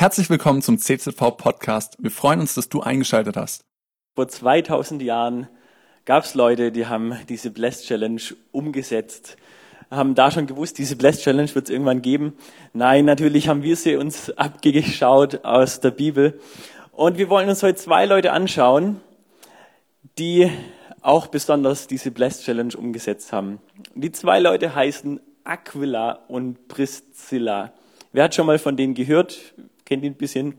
Herzlich willkommen zum CZV Podcast. Wir freuen uns, dass du eingeschaltet hast. Vor 2000 Jahren gab es Leute, die haben diese Blessed Challenge umgesetzt, haben da schon gewusst, diese Blessed Challenge wird es irgendwann geben. Nein, natürlich haben wir sie uns abgeschaut aus der Bibel. Und wir wollen uns heute zwei Leute anschauen, die auch besonders diese Blessed Challenge umgesetzt haben. Die zwei Leute heißen Aquila und Priscilla. Wer hat schon mal von denen gehört? Kennt ihn ein bisschen.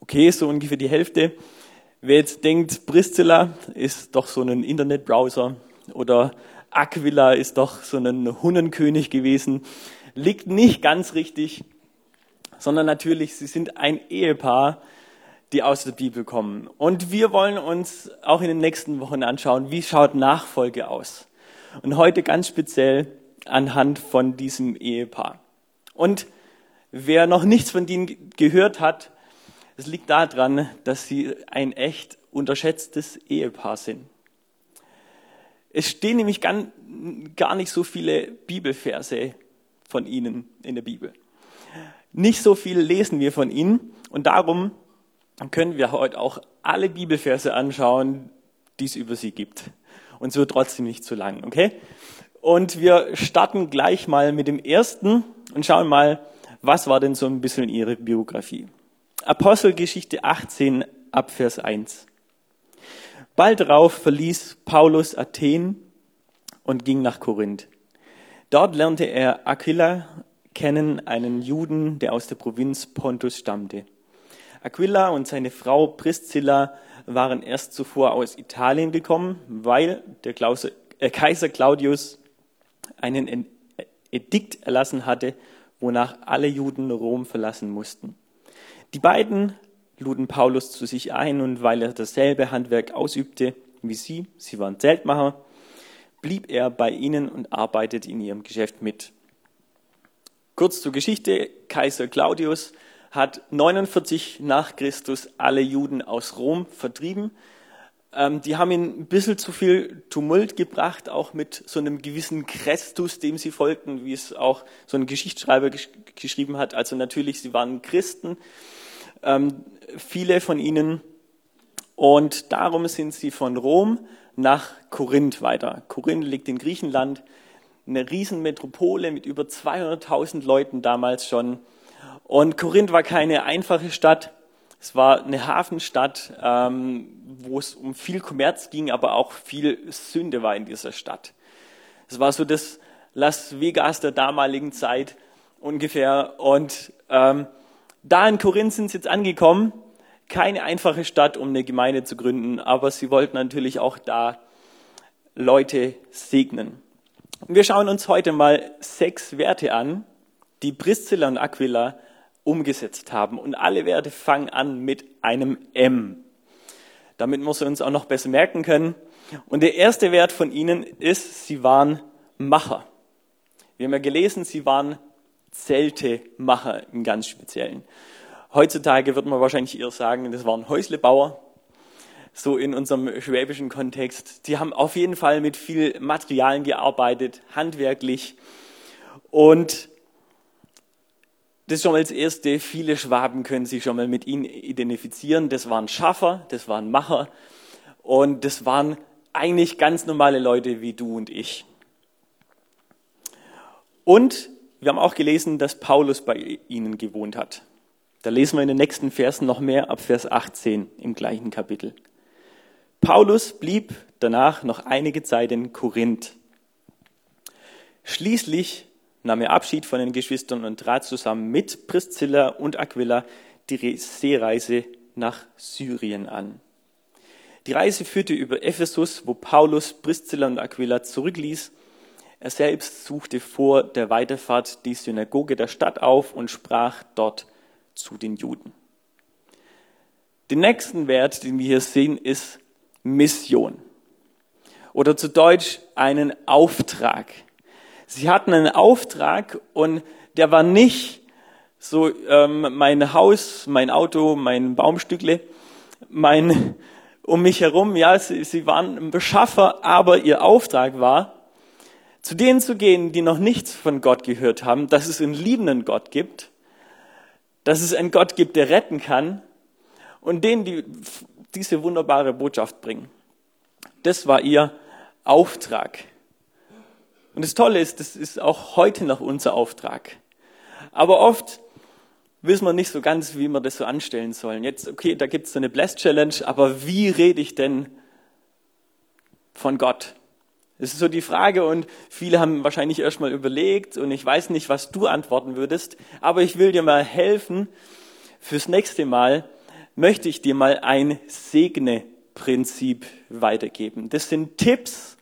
Okay, so ungefähr die Hälfte. Wer jetzt denkt, Priscilla ist doch so ein Internetbrowser oder Aquila ist doch so ein Hunnenkönig gewesen, liegt nicht ganz richtig, sondern natürlich, sie sind ein Ehepaar, die aus der Bibel kommen. Und wir wollen uns auch in den nächsten Wochen anschauen, wie schaut Nachfolge aus. Und heute ganz speziell anhand von diesem Ehepaar. Und Wer noch nichts von ihnen gehört hat, es liegt daran, dass sie ein echt unterschätztes Ehepaar sind. Es stehen nämlich gar nicht so viele Bibelverse von ihnen in der Bibel. Nicht so viel lesen wir von ihnen und darum können wir heute auch alle Bibelverse anschauen, die es über sie gibt. Und so trotzdem nicht zu lang, okay? Und wir starten gleich mal mit dem ersten und schauen mal, was war denn so ein bisschen ihre Biografie? Apostelgeschichte 18 ab Vers 1. Bald darauf verließ Paulus Athen und ging nach Korinth. Dort lernte er Aquila kennen, einen Juden, der aus der Provinz Pontus stammte. Aquila und seine Frau Priscilla waren erst zuvor aus Italien gekommen, weil der äh, Kaiser Claudius einen Edikt erlassen hatte, wonach alle Juden Rom verlassen mussten. Die beiden luden Paulus zu sich ein und weil er dasselbe Handwerk ausübte wie sie, sie waren Zeltmacher, blieb er bei ihnen und arbeitete in ihrem Geschäft mit. Kurz zur Geschichte, Kaiser Claudius hat 49 nach Christus alle Juden aus Rom vertrieben ähm, die haben ihn ein bisschen zu viel Tumult gebracht, auch mit so einem gewissen Christus, dem sie folgten, wie es auch so ein Geschichtsschreiber gesch geschrieben hat. Also natürlich, sie waren Christen, ähm, viele von ihnen. Und darum sind sie von Rom nach Korinth weiter. Korinth liegt in Griechenland, eine Riesenmetropole mit über 200.000 Leuten damals schon. Und Korinth war keine einfache Stadt. Es war eine Hafenstadt, ähm, wo es um viel Kommerz ging, aber auch viel Sünde war in dieser Stadt. Es war so das Las Vegas der damaligen Zeit ungefähr. Und ähm, da in Korinth sind sie jetzt angekommen. Keine einfache Stadt, um eine Gemeinde zu gründen, aber sie wollten natürlich auch da Leute segnen. Und wir schauen uns heute mal sechs Werte an, die Priscilla und Aquila umgesetzt haben. Und alle Werte fangen an mit einem M. Damit wir uns auch noch besser merken können. Und der erste Wert von ihnen ist, sie waren Macher. Wir haben ja gelesen, sie waren Zeltemacher im ganz Speziellen. Heutzutage wird man wahrscheinlich eher sagen, das waren Häuslebauer, so in unserem schwäbischen Kontext. Die haben auf jeden Fall mit viel Materialien gearbeitet, handwerklich. Und das schon mal das Erste. Viele Schwaben können sich schon mal mit ihnen identifizieren. Das waren Schaffer, das waren Macher und das waren eigentlich ganz normale Leute wie du und ich. Und wir haben auch gelesen, dass Paulus bei ihnen gewohnt hat. Da lesen wir in den nächsten Versen noch mehr ab Vers 18 im gleichen Kapitel. Paulus blieb danach noch einige Zeit in Korinth. Schließlich nahm er Abschied von den Geschwistern und trat zusammen mit Priscilla und Aquila die Seereise nach Syrien an. Die Reise führte über Ephesus, wo Paulus Priscilla und Aquila zurückließ. Er selbst suchte vor der Weiterfahrt die Synagoge der Stadt auf und sprach dort zu den Juden. Den nächsten Wert, den wir hier sehen, ist Mission. Oder zu Deutsch einen Auftrag. Sie hatten einen Auftrag und der war nicht so ähm, mein Haus, mein Auto, mein Baumstückle, mein um mich herum. Ja, sie, sie waren Beschaffer, aber ihr Auftrag war, zu denen zu gehen, die noch nichts von Gott gehört haben, dass es einen liebenden Gott gibt, dass es einen Gott gibt, der retten kann und denen die, diese wunderbare Botschaft bringen. Das war ihr Auftrag. Und das Tolle ist, das ist auch heute noch unser Auftrag. Aber oft wissen wir nicht so ganz, wie wir das so anstellen sollen. Jetzt, okay, da gibt es so eine Blessed Challenge, aber wie rede ich denn von Gott? Das ist so die Frage und viele haben wahrscheinlich erstmal überlegt und ich weiß nicht, was du antworten würdest, aber ich will dir mal helfen. Fürs nächste Mal möchte ich dir mal ein Segne-Prinzip weitergeben. Das sind Tipps,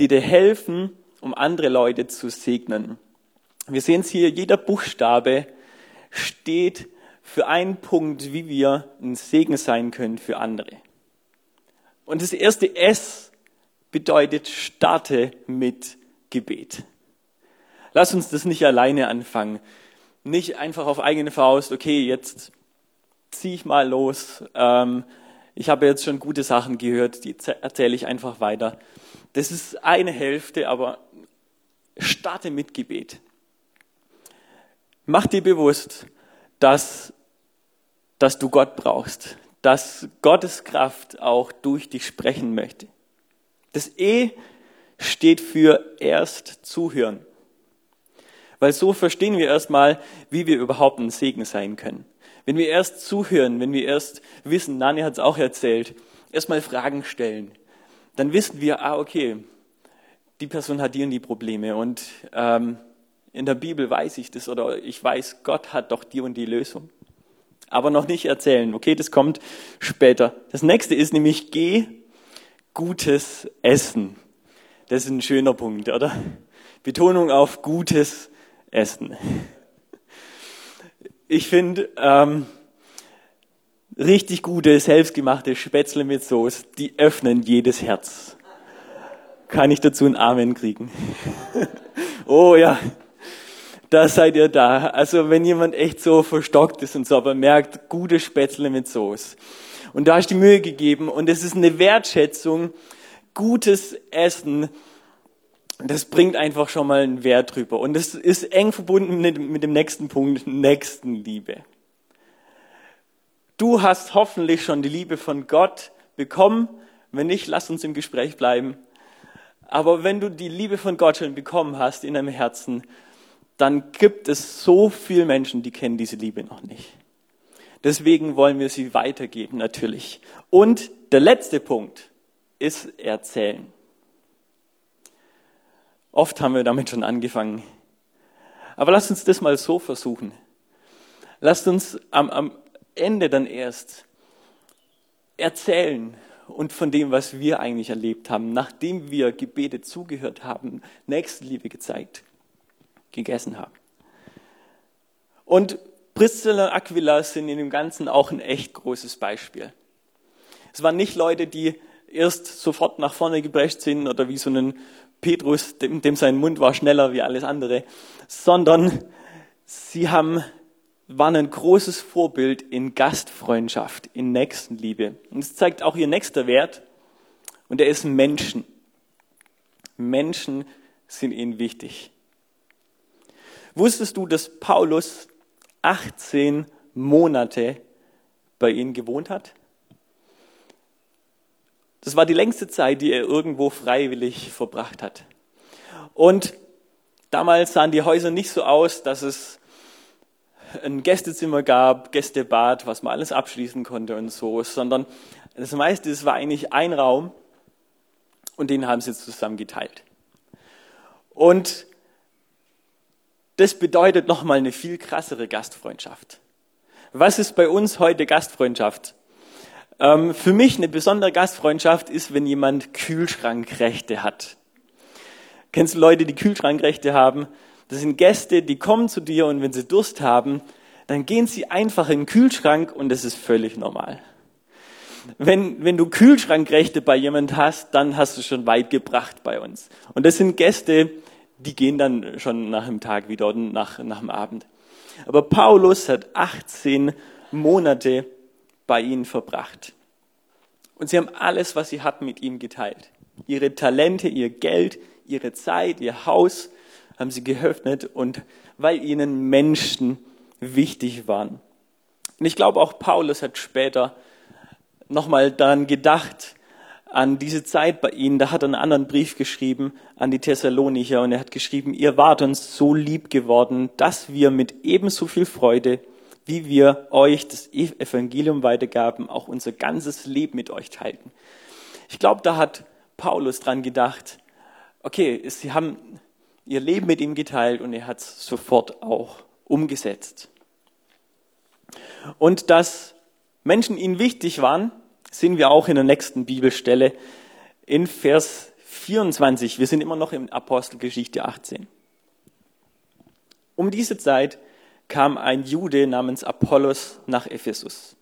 die dir helfen, um andere Leute zu segnen. Wir sehen es hier, jeder Buchstabe steht für einen Punkt, wie wir ein Segen sein können für andere. Und das erste S bedeutet, starte mit Gebet. Lass uns das nicht alleine anfangen. Nicht einfach auf eigene Faust, okay, jetzt ziehe ich mal los. Ähm, ich habe jetzt schon gute Sachen gehört, die erzähle ich einfach weiter. Das ist eine Hälfte, aber starte mit Gebet. Mach dir bewusst, dass, dass du Gott brauchst, dass Gottes Kraft auch durch dich sprechen möchte. Das E steht für erst zuhören. Weil so verstehen wir erstmal, wie wir überhaupt ein Segen sein können. Wenn wir erst zuhören, wenn wir erst wissen, Nani hat es auch erzählt, erstmal Fragen stellen, dann wissen wir, ah, okay, die Person hat die und die Probleme und ähm, in der Bibel weiß ich das oder ich weiß, Gott hat doch die und die Lösung. Aber noch nicht erzählen, okay, das kommt später. Das nächste ist nämlich, geh gutes Essen. Das ist ein schöner Punkt, oder? Betonung auf gutes Essen. Ich finde, ähm, richtig gute, selbstgemachte Spätzle mit Soße, die öffnen jedes Herz kann ich dazu ein Amen kriegen? oh ja, da seid ihr da. Also wenn jemand echt so verstockt ist und so, aber merkt, gute Spätzle mit Soße. Und da du die Mühe gegeben und es ist eine Wertschätzung, gutes Essen, das bringt einfach schon mal einen Wert drüber. Und das ist eng verbunden mit dem nächsten Punkt, Nächstenliebe. Du hast hoffentlich schon die Liebe von Gott bekommen. Wenn nicht, lass uns im Gespräch bleiben. Aber wenn du die Liebe von Gott schon bekommen hast in deinem Herzen, dann gibt es so viele Menschen, die kennen diese Liebe noch nicht. Deswegen wollen wir sie weitergeben, natürlich. Und der letzte Punkt ist erzählen. Oft haben wir damit schon angefangen. Aber lasst uns das mal so versuchen. Lasst uns am, am Ende dann erst erzählen, und von dem, was wir eigentlich erlebt haben, nachdem wir Gebete zugehört haben, Nächstenliebe gezeigt, gegessen haben. Und Priscilla und Aquila sind in dem Ganzen auch ein echt großes Beispiel. Es waren nicht Leute, die erst sofort nach vorne gebrecht sind oder wie so ein Petrus, dem, dem sein Mund war schneller wie alles andere, sondern sie haben waren ein großes Vorbild in Gastfreundschaft, in Nächstenliebe. Und es zeigt auch ihr nächster Wert, und er ist Menschen. Menschen sind ihnen wichtig. Wusstest du, dass Paulus 18 Monate bei ihnen gewohnt hat? Das war die längste Zeit, die er irgendwo freiwillig verbracht hat. Und damals sahen die Häuser nicht so aus, dass es ein Gästezimmer gab, Gästebad, was man alles abschließen konnte und so, sondern das meiste, es war eigentlich ein Raum und den haben sie zusammen geteilt. Und das bedeutet nochmal eine viel krassere Gastfreundschaft. Was ist bei uns heute Gastfreundschaft? Ähm, für mich eine besondere Gastfreundschaft ist, wenn jemand Kühlschrankrechte hat. Kennst du Leute, die Kühlschrankrechte haben? Das sind Gäste, die kommen zu dir und wenn sie Durst haben, dann gehen sie einfach in den Kühlschrank und das ist völlig normal. Wenn, wenn du Kühlschrankrechte bei jemand hast, dann hast du schon weit gebracht bei uns. Und das sind Gäste, die gehen dann schon nach dem Tag wieder und nach, nach dem Abend. Aber Paulus hat 18 Monate bei ihnen verbracht. Und sie haben alles, was sie hatten, mit ihm geteilt. Ihre Talente, ihr Geld, ihre Zeit, ihr Haus, haben sie geöffnet und weil ihnen Menschen wichtig waren. Und ich glaube, auch Paulus hat später nochmal daran gedacht, an diese Zeit bei ihnen. Da hat er einen anderen Brief geschrieben an die Thessalonicher und er hat geschrieben, ihr wart uns so lieb geworden, dass wir mit ebenso viel Freude, wie wir euch das Evangelium weitergaben, auch unser ganzes Leben mit euch teilten. Ich glaube, da hat Paulus dran gedacht, okay, sie haben ihr Leben mit ihm geteilt und er hat es sofort auch umgesetzt. Und dass Menschen ihnen wichtig waren, sehen wir auch in der nächsten Bibelstelle in Vers 24. Wir sind immer noch in Apostelgeschichte 18. Um diese Zeit kam ein Jude namens Apollos nach Ephesus.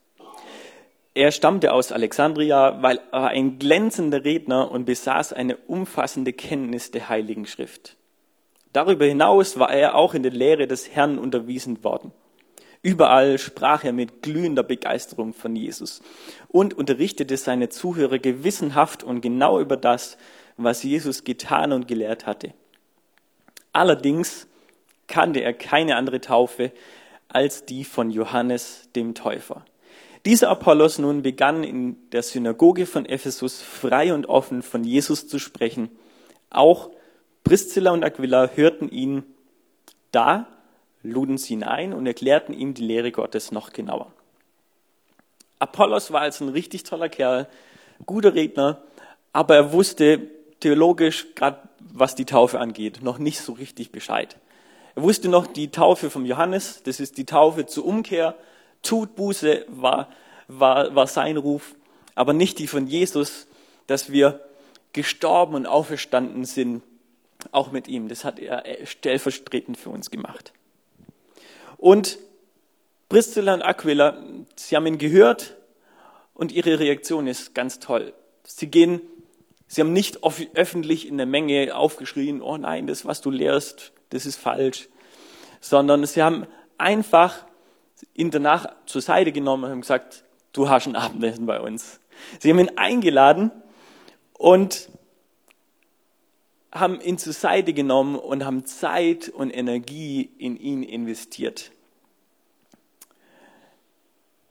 Er stammte aus Alexandria, weil er ein glänzender Redner und besaß eine umfassende Kenntnis der Heiligen Schrift. Darüber hinaus war er auch in der Lehre des Herrn unterwiesen worden. Überall sprach er mit glühender Begeisterung von Jesus und unterrichtete seine Zuhörer gewissenhaft und genau über das, was Jesus getan und gelehrt hatte. Allerdings kannte er keine andere Taufe als die von Johannes dem Täufer. Dieser Apollos nun begann in der Synagoge von Ephesus frei und offen von Jesus zu sprechen, auch Priscilla und Aquila hörten ihn da, luden sie ihn ein und erklärten ihm die Lehre Gottes noch genauer. Apollos war also ein richtig toller Kerl, guter Redner, aber er wusste theologisch, gerade was die Taufe angeht, noch nicht so richtig Bescheid. Er wusste noch die Taufe vom Johannes, das ist die Taufe zur Umkehr, tut Buße war, war, war sein Ruf, aber nicht die von Jesus, dass wir gestorben und auferstanden sind auch mit ihm. Das hat er stellvertretend für uns gemacht. Und Priscilla und Aquila, sie haben ihn gehört und ihre Reaktion ist ganz toll. Sie gehen, sie haben nicht öffentlich in der Menge aufgeschrien, oh nein, das, was du lehrst, das ist falsch, sondern sie haben einfach ihn danach zur Seite genommen und gesagt, du hast ein Abendessen bei uns. Sie haben ihn eingeladen und haben ihn zur Seite genommen und haben Zeit und Energie in ihn investiert.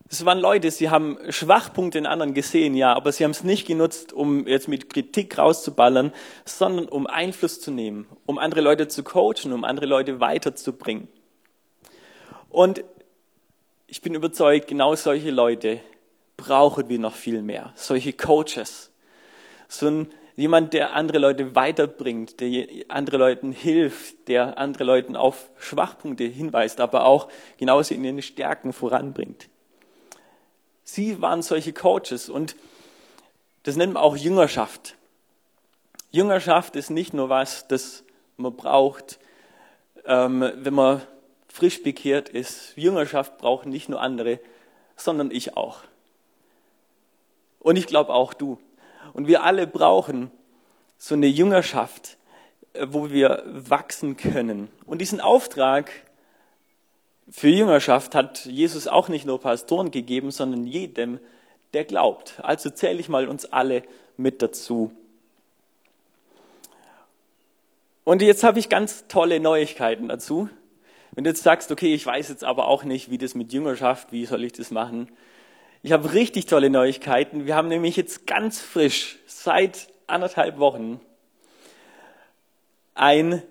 Es waren Leute, sie haben Schwachpunkte in anderen gesehen, ja, aber sie haben es nicht genutzt, um jetzt mit Kritik rauszuballern, sondern um Einfluss zu nehmen, um andere Leute zu coachen, um andere Leute weiterzubringen. Und ich bin überzeugt, genau solche Leute brauchen wir noch viel mehr. Solche Coaches. So ein jemand, der andere Leute weiterbringt, der andere Leuten hilft, der andere Leuten auf Schwachpunkte hinweist, aber auch genauso in ihren Stärken voranbringt. Sie waren solche Coaches und das nennt man auch Jüngerschaft. Jüngerschaft ist nicht nur was, das man braucht, ähm, wenn man frisch bekehrt ist. Jüngerschaft brauchen nicht nur andere, sondern ich auch. Und ich glaube auch du. Und wir alle brauchen so eine Jüngerschaft, äh, wo wir wachsen können. Und diesen Auftrag für Jüngerschaft hat Jesus auch nicht nur Pastoren gegeben, sondern jedem, der glaubt. Also zähle ich mal uns alle mit dazu. Und jetzt habe ich ganz tolle Neuigkeiten dazu. Wenn du jetzt sagst, okay, ich weiß jetzt aber auch nicht, wie das mit Jüngerschaft, wie soll ich das machen? Ich habe richtig tolle Neuigkeiten. Wir haben nämlich jetzt ganz frisch seit anderthalb Wochen ein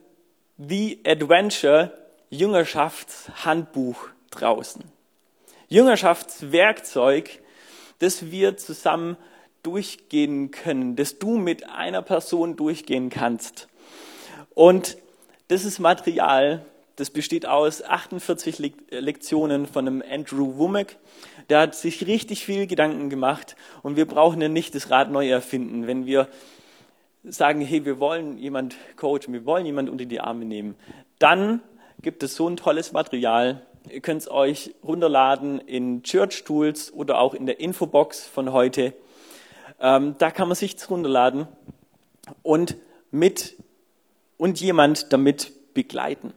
The Adventure Jüngerschaftshandbuch draußen. Jüngerschaftswerkzeug, das wir zusammen durchgehen können, das du mit einer Person durchgehen kannst. Und das ist Material, das besteht aus 48 Lektionen von einem Andrew Womack. Der hat sich richtig viel Gedanken gemacht und wir brauchen ja nicht das Rad neu erfinden, wenn wir sagen, hey, wir wollen jemand coachen, wir wollen jemand unter die Arme nehmen. Dann gibt es so ein tolles Material. Ihr könnt es euch runterladen in Church Tools oder auch in der Infobox von heute. Ähm, da kann man sich runterladen und mit und jemand damit begleiten.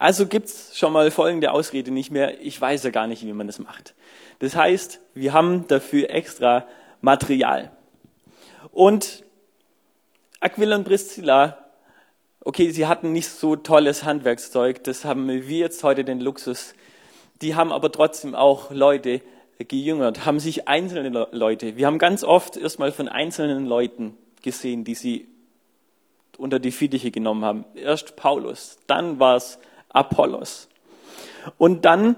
Also gibt's schon mal folgende Ausrede nicht mehr, ich weiß ja gar nicht, wie man das macht. Das heißt, wir haben dafür extra Material. Und Aquila und Priscilla okay, sie hatten nicht so tolles Handwerkszeug, das haben wir jetzt heute den Luxus. Die haben aber trotzdem auch Leute gejüngert, haben sich einzelne Leute, wir haben ganz oft erstmal von einzelnen Leuten gesehen, die sie unter die Fittiche genommen haben. Erst Paulus, dann war es Apollos. Und dann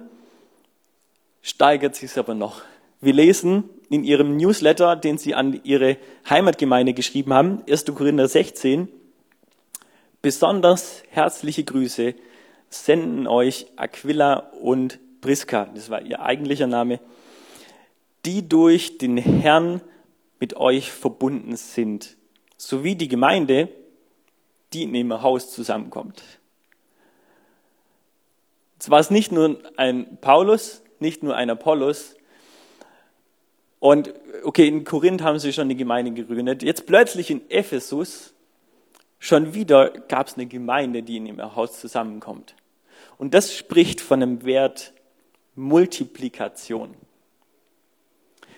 steigert sich es aber noch. Wir lesen in ihrem Newsletter, den sie an ihre Heimatgemeinde geschrieben haben, 1. Korinther 16, besonders herzliche Grüße senden euch Aquila und Priska, das war ihr eigentlicher Name, die durch den Herrn mit euch verbunden sind, sowie die Gemeinde, die in ihrem Haus zusammenkommt. Es war es nicht nur ein Paulus, nicht nur ein Apollos. Und okay, in Korinth haben sie schon eine Gemeinde gegründet. Jetzt plötzlich in Ephesus, schon wieder gab es eine Gemeinde, die in ihrem Haus zusammenkommt. Und das spricht von einem Wert Multiplikation.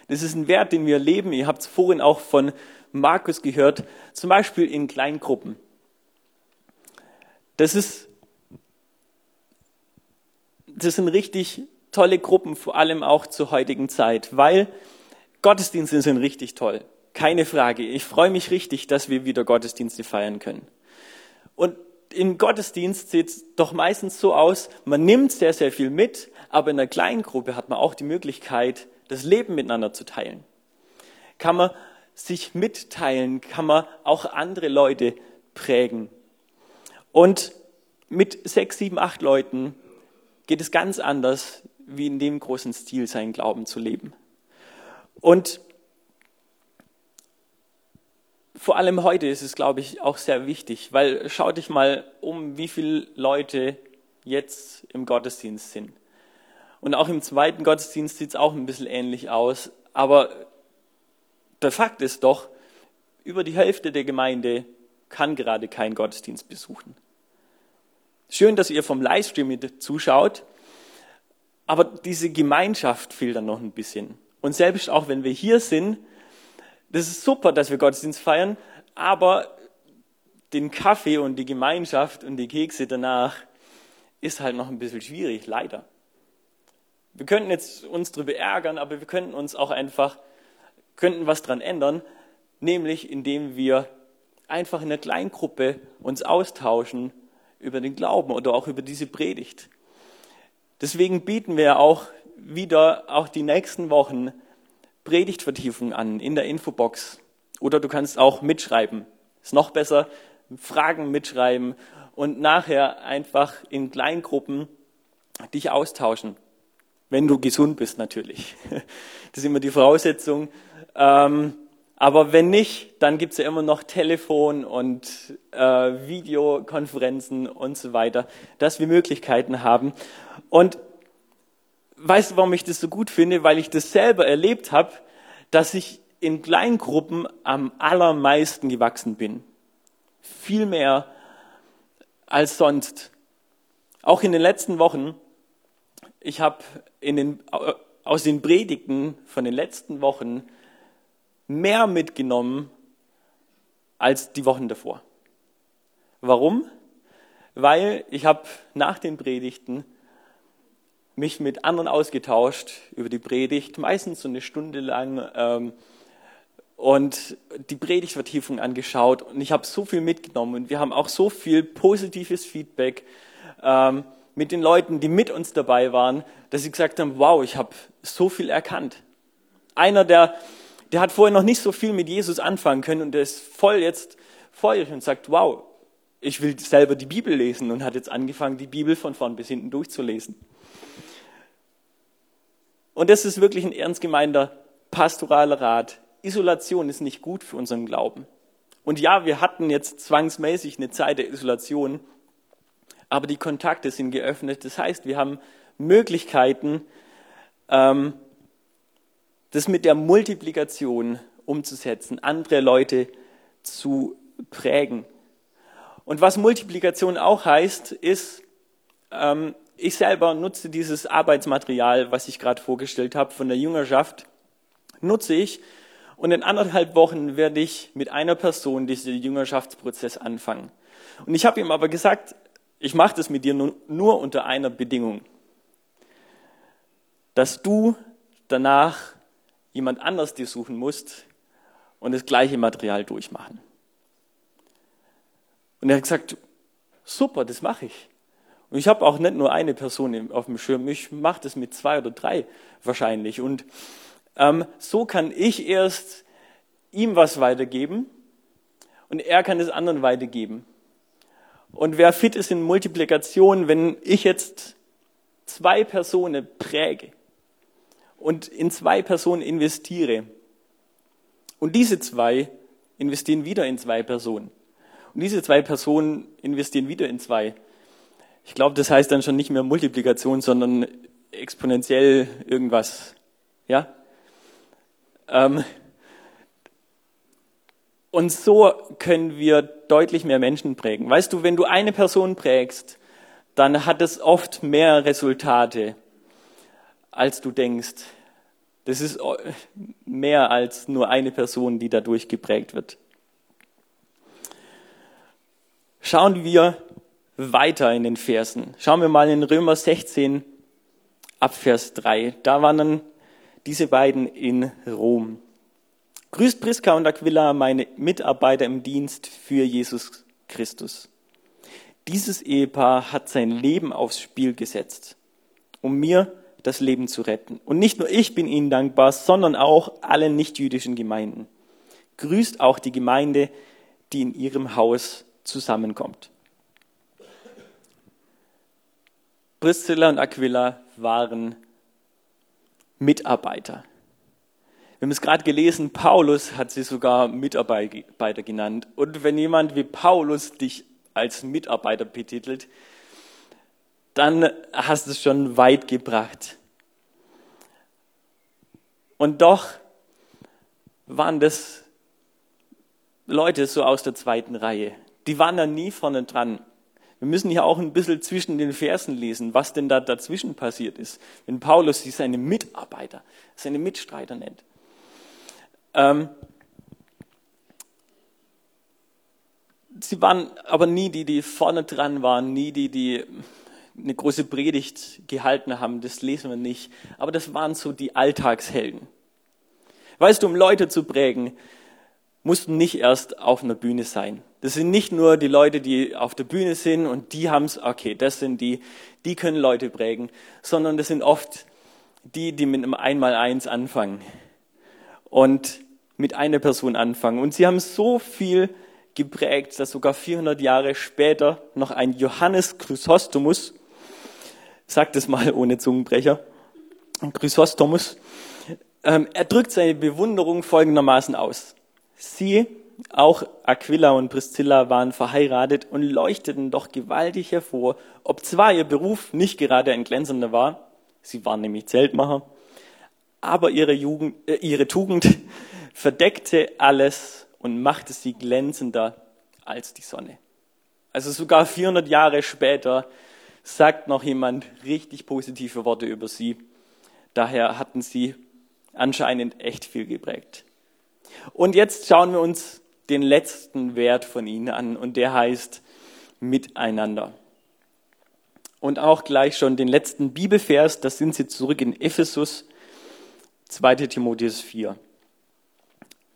Das ist ein Wert, den wir leben. Ihr habt es vorhin auch von Markus gehört, zum Beispiel in Kleingruppen. Das ist, das sind richtig tolle Gruppen, vor allem auch zur heutigen Zeit, weil Gottesdienste sind richtig toll. Keine Frage. Ich freue mich richtig, dass wir wieder Gottesdienste feiern können. Und im Gottesdienst sieht es doch meistens so aus, man nimmt sehr, sehr viel mit, aber in einer kleinen Gruppe hat man auch die Möglichkeit, das Leben miteinander zu teilen. Kann man sich mitteilen, kann man auch andere Leute prägen. Und mit sechs, sieben, acht Leuten geht es ganz anders, wie in dem großen Stil seinen Glauben zu leben. Und vor allem heute ist es, glaube ich, auch sehr wichtig, weil schau dich mal um, wie viele Leute jetzt im Gottesdienst sind. Und auch im zweiten Gottesdienst sieht es auch ein bisschen ähnlich aus. Aber der Fakt ist doch, über die Hälfte der Gemeinde kann gerade keinen Gottesdienst besuchen. Schön, dass ihr vom Livestream mit zuschaut, aber diese Gemeinschaft fehlt dann noch ein bisschen. Und selbst auch wenn wir hier sind, das ist super, dass wir Gottesdienst feiern, aber den Kaffee und die Gemeinschaft und die Kekse danach ist halt noch ein bisschen schwierig, leider. Wir könnten jetzt uns darüber ärgern, aber wir könnten uns auch einfach, könnten was dran ändern, nämlich indem wir einfach in einer Kleingruppe uns austauschen über den Glauben oder auch über diese Predigt. Deswegen bieten wir auch wieder auch die nächsten Wochen Predigtvertiefung an in der Infobox. Oder du kannst auch mitschreiben. Ist noch besser, Fragen mitschreiben und nachher einfach in Kleingruppen dich austauschen. Wenn du gesund bist natürlich. Das ist immer die Voraussetzung. Ähm, aber wenn nicht, dann gibt es ja immer noch Telefon und äh, Videokonferenzen und so weiter, dass wir Möglichkeiten haben. Und weißt du, warum ich das so gut finde? Weil ich das selber erlebt habe, dass ich in Kleingruppen am allermeisten gewachsen bin. Viel mehr als sonst. Auch in den letzten Wochen, ich habe aus den Predigten von den letzten Wochen mehr mitgenommen als die Wochen davor. Warum? Weil ich habe nach den Predigten mich mit anderen ausgetauscht über die Predigt, meistens so eine Stunde lang, ähm, und die Predigtvertiefung angeschaut. Und ich habe so viel mitgenommen und wir haben auch so viel positives Feedback ähm, mit den Leuten, die mit uns dabei waren, dass sie gesagt haben, wow, ich habe so viel erkannt. Einer, der der hat vorher noch nicht so viel mit Jesus anfangen können und der ist voll jetzt feurig und sagt, wow, ich will selber die Bibel lesen und hat jetzt angefangen, die Bibel von vorn bis hinten durchzulesen. Und das ist wirklich ein ernst gemeinter pastoraler Rat. Isolation ist nicht gut für unseren Glauben. Und ja, wir hatten jetzt zwangsmäßig eine Zeit der Isolation, aber die Kontakte sind geöffnet. Das heißt, wir haben Möglichkeiten, ähm, das mit der Multiplikation umzusetzen, andere Leute zu prägen. Und was Multiplikation auch heißt, ist, ähm, ich selber nutze dieses Arbeitsmaterial, was ich gerade vorgestellt habe von der Jüngerschaft, nutze ich und in anderthalb Wochen werde ich mit einer Person diesen Jüngerschaftsprozess anfangen. Und ich habe ihm aber gesagt, ich mache das mit dir nur, nur unter einer Bedingung, dass du danach jemand anders dir suchen musst und das gleiche Material durchmachen. Und er hat gesagt, super, das mache ich. Und ich habe auch nicht nur eine Person auf dem Schirm, ich mache das mit zwei oder drei wahrscheinlich. Und ähm, so kann ich erst ihm was weitergeben und er kann es anderen weitergeben. Und wer fit ist in Multiplikation, wenn ich jetzt zwei Personen präge und in zwei Personen investiere und diese zwei investieren wieder in zwei Personen und diese zwei Personen investieren wieder in zwei. Ich glaube, das heißt dann schon nicht mehr Multiplikation, sondern exponentiell irgendwas. Ja? Ähm, und so können wir deutlich mehr Menschen prägen. Weißt du, wenn du eine Person prägst, dann hat es oft mehr Resultate, als du denkst. Das ist mehr als nur eine Person, die dadurch geprägt wird. Schauen wir weiter in den Versen. Schauen wir mal in Römer 16 ab Vers 3. Da waren dann diese beiden in Rom. Grüßt Priska und Aquila, meine Mitarbeiter im Dienst für Jesus Christus. Dieses Ehepaar hat sein Leben aufs Spiel gesetzt, um mir das Leben zu retten. Und nicht nur ich bin ihnen dankbar, sondern auch alle nichtjüdischen Gemeinden. Grüßt auch die Gemeinde, die in ihrem Haus zusammenkommt. Priscilla und Aquila waren Mitarbeiter. Wir haben es gerade gelesen, Paulus hat sie sogar Mitarbeiter genannt. Und wenn jemand wie Paulus dich als Mitarbeiter betitelt, dann hast du es schon weit gebracht. Und doch waren das Leute so aus der zweiten Reihe die waren da nie vorne dran. Wir müssen hier auch ein bisschen zwischen den Versen lesen, was denn da dazwischen passiert ist, wenn Paulus sie seine Mitarbeiter, seine Mitstreiter nennt. Ähm, sie waren aber nie die, die vorne dran waren, nie die, die eine große Predigt gehalten haben, das lesen wir nicht. Aber das waren so die Alltagshelden. Weißt du, um Leute zu prägen, mussten nicht erst auf einer Bühne sein. Das sind nicht nur die Leute, die auf der Bühne sind und die haben es, okay, das sind die, die können Leute prägen, sondern das sind oft die, die mit einem Einmaleins anfangen und mit einer Person anfangen. Und sie haben so viel geprägt, dass sogar 400 Jahre später noch ein Johannes Chrysostomus, sagt es mal ohne Zungenbrecher, Chrysostomus, ähm, er drückt seine Bewunderung folgendermaßen aus. Sie auch Aquila und Priscilla waren verheiratet und leuchteten doch gewaltig hervor, ob zwar ihr Beruf nicht gerade ein glänzender war, sie waren nämlich Zeltmacher, aber ihre, Jugend, äh, ihre Tugend verdeckte alles und machte sie glänzender als die Sonne. Also sogar 400 Jahre später sagt noch jemand richtig positive Worte über sie. Daher hatten sie anscheinend echt viel geprägt. Und jetzt schauen wir uns den letzten Wert von ihnen an und der heißt miteinander. Und auch gleich schon den letzten Bibelvers, das sind sie zurück in Ephesus, 2 Timotheus 4.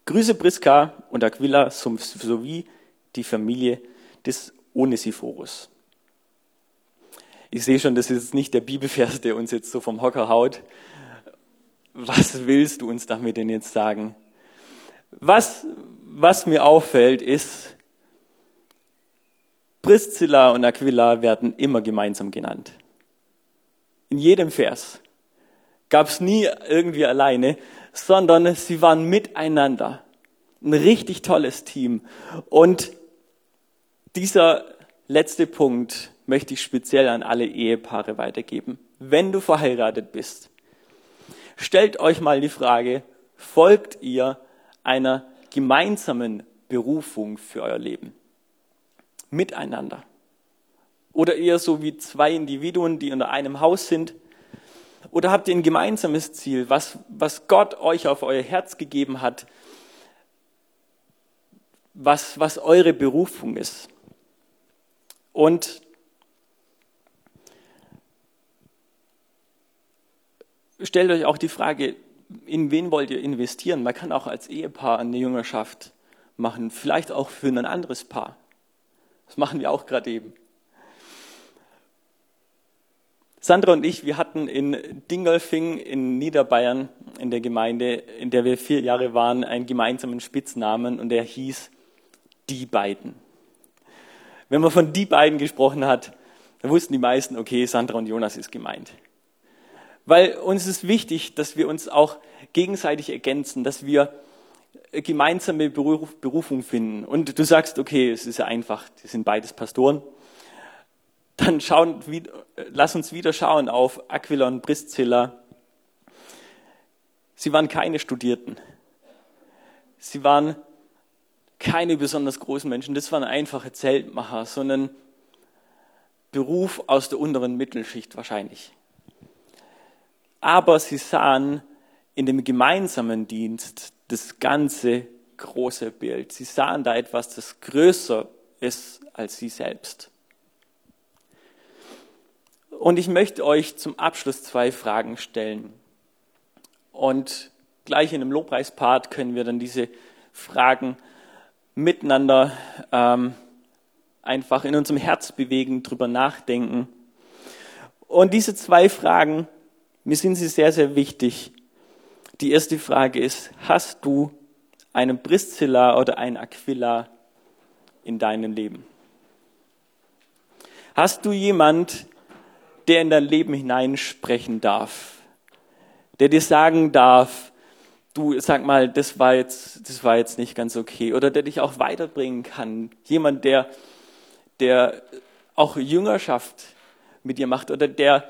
Grüße Priska und Aquila sowie die Familie des Onesiphorus. Ich sehe schon, das ist nicht der Bibelvers, der uns jetzt so vom Hocker haut. Was willst du uns damit denn jetzt sagen? Was, was mir auffällt, ist, Priscilla und Aquila werden immer gemeinsam genannt. In jedem Vers gab es nie irgendwie alleine, sondern sie waren miteinander. Ein richtig tolles Team. Und dieser letzte Punkt möchte ich speziell an alle Ehepaare weitergeben. Wenn du verheiratet bist, stellt euch mal die Frage, folgt ihr einer gemeinsamen Berufung für euer Leben. Miteinander. Oder eher so wie zwei Individuen, die unter einem Haus sind. Oder habt ihr ein gemeinsames Ziel, was, was Gott euch auf euer Herz gegeben hat, was, was eure Berufung ist. Und stellt euch auch die Frage, in wen wollt ihr investieren? Man kann auch als Ehepaar eine Jüngerschaft machen, vielleicht auch für ein anderes Paar. Das machen wir auch gerade eben. Sandra und ich, wir hatten in Dingolfing in Niederbayern in der Gemeinde, in der wir vier Jahre waren, einen gemeinsamen Spitznamen und der hieß die beiden. Wenn man von die beiden gesprochen hat, dann wussten die meisten, okay, Sandra und Jonas ist gemeint. Weil uns ist wichtig, dass wir uns auch gegenseitig ergänzen, dass wir gemeinsame Berufung finden. Und du sagst, okay, es ist ja einfach, die sind beides Pastoren. Dann schauen, lass uns wieder schauen auf Aquila und Priscilla. Sie waren keine Studierten. Sie waren keine besonders großen Menschen. Das waren einfache Zeltmacher, sondern Beruf aus der unteren Mittelschicht wahrscheinlich. Aber sie sahen in dem gemeinsamen Dienst das ganze große Bild. Sie sahen da etwas, das größer ist als sie selbst. Und ich möchte euch zum Abschluss zwei Fragen stellen. Und gleich in dem Lobpreispart können wir dann diese Fragen miteinander ähm, einfach in unserem Herz bewegen, drüber nachdenken. Und diese zwei Fragen, mir sind sie sehr, sehr wichtig. Die erste Frage ist, hast du einen Priscilla oder einen Aquila in deinem Leben? Hast du jemand, der in dein Leben hineinsprechen darf? Der dir sagen darf, du sag mal, das war jetzt, das war jetzt nicht ganz okay. Oder der dich auch weiterbringen kann. Jemand, der, der auch Jüngerschaft mit dir macht oder der,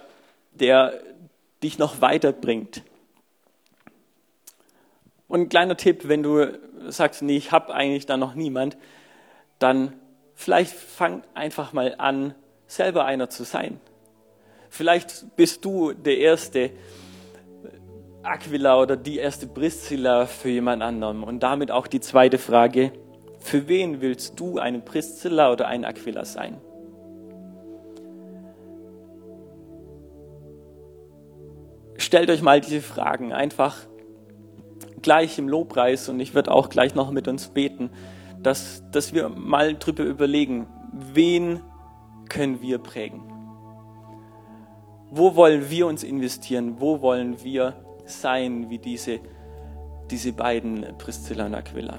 der dich noch weiterbringt. Und ein kleiner Tipp, wenn du sagst, nee, ich habe eigentlich da noch niemand, dann vielleicht fang einfach mal an, selber einer zu sein. Vielleicht bist du der Erste, Aquila oder die erste Priscilla für jemand anderen. Und damit auch die zweite Frage, für wen willst du eine Priscilla oder ein Aquila sein? Stellt euch mal diese Fragen einfach gleich im Lobpreis und ich werde auch gleich noch mit uns beten, dass, dass wir mal drüber überlegen, wen können wir prägen? Wo wollen wir uns investieren? Wo wollen wir sein wie diese, diese beiden Priscilla und Aquila.